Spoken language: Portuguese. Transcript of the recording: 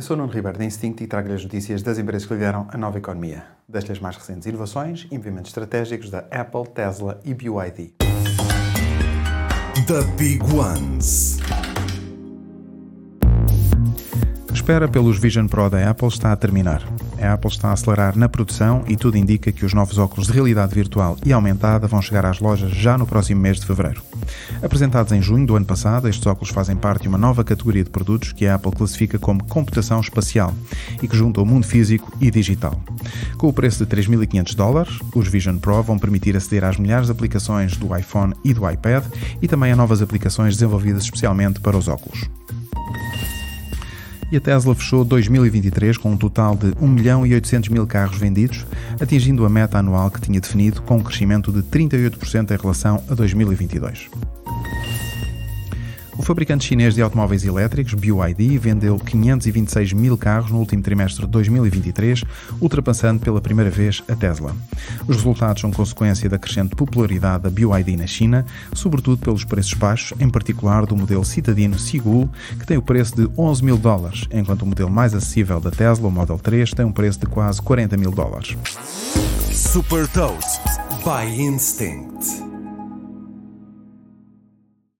Eu sou o Nuno Ribeiro da Instinct e trago-lhe as notícias das empresas que lideram a nova economia. Deixo-lhe as mais recentes inovações e movimentos estratégicos da Apple, Tesla e BYD. The Big Ones. A espera pelos Vision Pro da Apple está a terminar. A Apple está a acelerar na produção e tudo indica que os novos óculos de realidade virtual e aumentada vão chegar às lojas já no próximo mês de fevereiro. Apresentados em junho do ano passado, estes óculos fazem parte de uma nova categoria de produtos que a Apple classifica como computação espacial e que junta o mundo físico e digital. Com o preço de 3.500 dólares, os Vision Pro vão permitir aceder às milhares de aplicações do iPhone e do iPad e também a novas aplicações desenvolvidas especialmente para os óculos e a Tesla fechou 2023 com um total de 1 milhão e 800 mil carros vendidos, atingindo a meta anual que tinha definido com um crescimento de 38% em relação a 2022. O fabricante chinês de automóveis elétricos, BYD, vendeu 526 mil carros no último trimestre de 2023, ultrapassando pela primeira vez a Tesla. Os resultados são consequência da crescente popularidade da BYD na China, sobretudo pelos preços baixos, em particular do modelo citadino Sigul, que tem o preço de 11 mil dólares, enquanto o modelo mais acessível da Tesla, o Model 3, tem um preço de quase 40 mil dólares. Super Toast by Instinct.